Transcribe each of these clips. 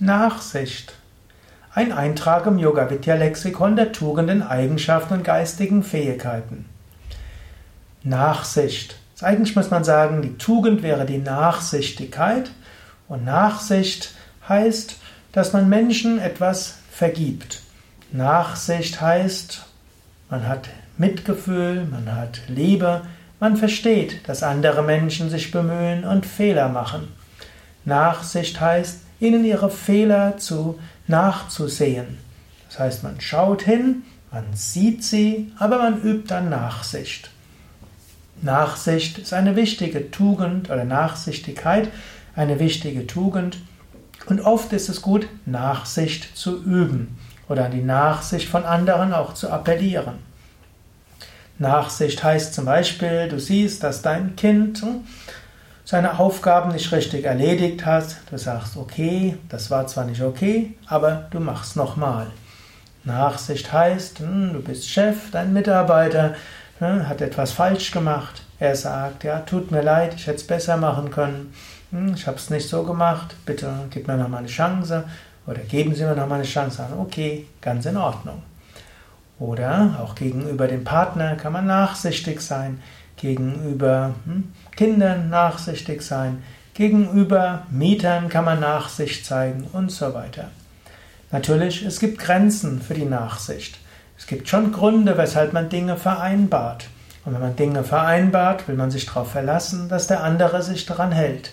Nachsicht. Ein Eintrag im Yoga Vidya Lexikon der Tugenden, Eigenschaften und geistigen Fähigkeiten. Nachsicht. Eigentlich muss man sagen, die Tugend wäre die Nachsichtigkeit und Nachsicht heißt, dass man Menschen etwas vergibt. Nachsicht heißt, man hat Mitgefühl, man hat Liebe, man versteht, dass andere Menschen sich bemühen und Fehler machen. Nachsicht heißt, ihnen ihre Fehler zu nachzusehen. Das heißt, man schaut hin, man sieht sie, aber man übt dann Nachsicht. Nachsicht ist eine wichtige Tugend oder Nachsichtigkeit, eine wichtige Tugend. Und oft ist es gut, Nachsicht zu üben oder an die Nachsicht von anderen auch zu appellieren. Nachsicht heißt zum Beispiel, du siehst, dass dein Kind seine Aufgaben nicht richtig erledigt hat. Du sagst, okay, das war zwar nicht okay, aber du machst nochmal. Nachsicht heißt, hm, du bist Chef, dein Mitarbeiter hm, hat etwas falsch gemacht. Er sagt, ja, tut mir leid, ich hätte es besser machen können. Ich habe es nicht so gemacht. Bitte gib mir noch mal eine Chance oder geben Sie mir noch mal eine Chance. Okay, ganz in Ordnung. Oder auch gegenüber dem Partner kann man nachsichtig sein, gegenüber hm, Kindern nachsichtig sein, gegenüber Mietern kann man Nachsicht zeigen und so weiter. Natürlich, es gibt Grenzen für die Nachsicht. Es gibt schon Gründe, weshalb man Dinge vereinbart. Und wenn man Dinge vereinbart, will man sich darauf verlassen, dass der andere sich daran hält.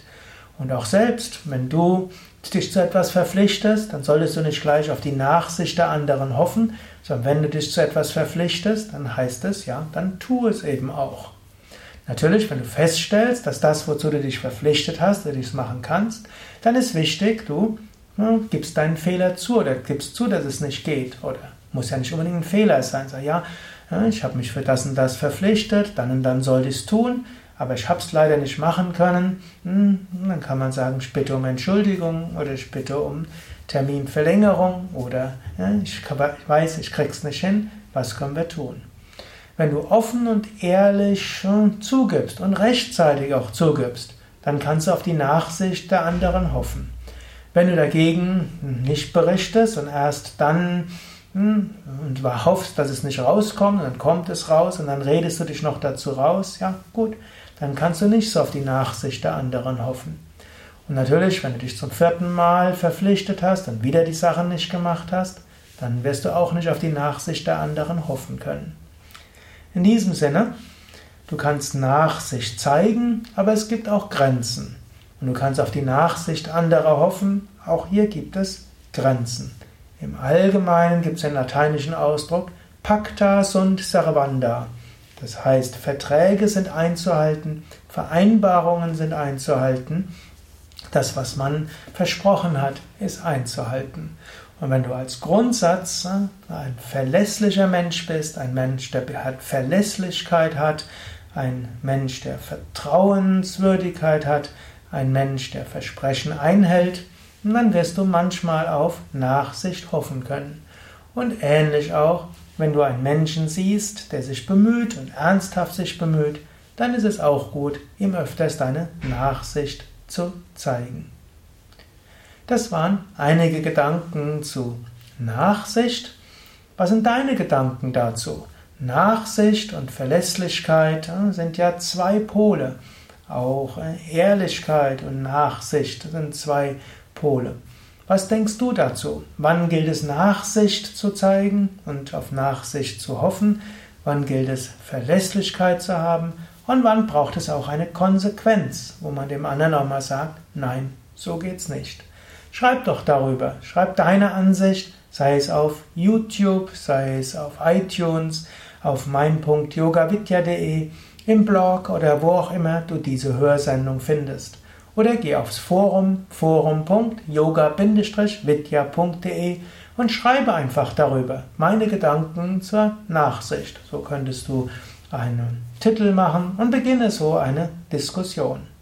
Und auch selbst, wenn du dich zu etwas verpflichtest, dann solltest du nicht gleich auf die Nachsicht der anderen hoffen, sondern wenn du dich zu etwas verpflichtest, dann heißt es, ja, dann tu es eben auch. Natürlich, wenn du feststellst, dass das, wozu du dich verpflichtet hast, du dies machen kannst, dann ist wichtig, du ja, gibst deinen Fehler zu oder gibst zu, dass es nicht geht. Oder muss ja nicht unbedingt ein Fehler sein. Sag, ja, ich habe mich für das und das verpflichtet, dann und dann sollte ich es tun aber ich habe es leider nicht machen können, hm, dann kann man sagen, ich bitte um Entschuldigung oder ich bitte um Terminverlängerung oder ja, ich weiß, ich krieg's nicht hin, was können wir tun? Wenn du offen und ehrlich zugibst und rechtzeitig auch zugibst, dann kannst du auf die Nachsicht der anderen hoffen. Wenn du dagegen nicht berichtest und erst dann hm, und hoffst, dass es nicht rauskommt, dann kommt es raus und dann redest du dich noch dazu raus, ja gut, dann kannst du nicht so auf die Nachsicht der anderen hoffen. Und natürlich, wenn du dich zum vierten Mal verpflichtet hast und wieder die Sachen nicht gemacht hast, dann wirst du auch nicht auf die Nachsicht der anderen hoffen können. In diesem Sinne, du kannst Nachsicht zeigen, aber es gibt auch Grenzen. Und du kannst auf die Nachsicht anderer hoffen, auch hier gibt es Grenzen. Im Allgemeinen gibt es den lateinischen Ausdruck pacta sunt servanda. Das heißt, Verträge sind einzuhalten, Vereinbarungen sind einzuhalten. Das, was man versprochen hat, ist einzuhalten. Und wenn du als Grundsatz äh, ein verlässlicher Mensch bist, ein Mensch, der Verlässlichkeit hat, ein Mensch, der Vertrauenswürdigkeit hat, ein Mensch, der Versprechen einhält, dann wirst du manchmal auf Nachsicht hoffen können. Und ähnlich auch, wenn du einen Menschen siehst, der sich bemüht und ernsthaft sich bemüht, dann ist es auch gut, ihm öfters deine Nachsicht zu zeigen. Das waren einige Gedanken zu Nachsicht. Was sind deine Gedanken dazu? Nachsicht und Verlässlichkeit äh, sind ja zwei Pole. Auch äh, Ehrlichkeit und Nachsicht sind zwei Pole. Was denkst du dazu? Wann gilt es Nachsicht zu zeigen und auf Nachsicht zu hoffen? Wann gilt es Verlässlichkeit zu haben? Und wann braucht es auch eine Konsequenz, wo man dem anderen auch mal sagt, nein, so geht's nicht. Schreib doch darüber, schreib deine Ansicht, sei es auf YouTube, sei es auf iTunes, auf mein.yogavidya.de, im Blog oder wo auch immer du diese Hörsendung findest oder geh aufs Forum forum.yoga-vidya.de und schreibe einfach darüber meine Gedanken zur Nachsicht. So könntest du einen Titel machen und beginne so eine Diskussion.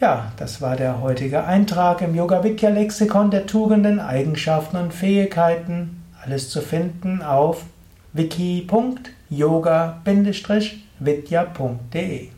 Ja, das war der heutige Eintrag im Yoga Vidya Lexikon der Tugenden, Eigenschaften und Fähigkeiten. Alles zu finden auf wiki.yoga-vidya.de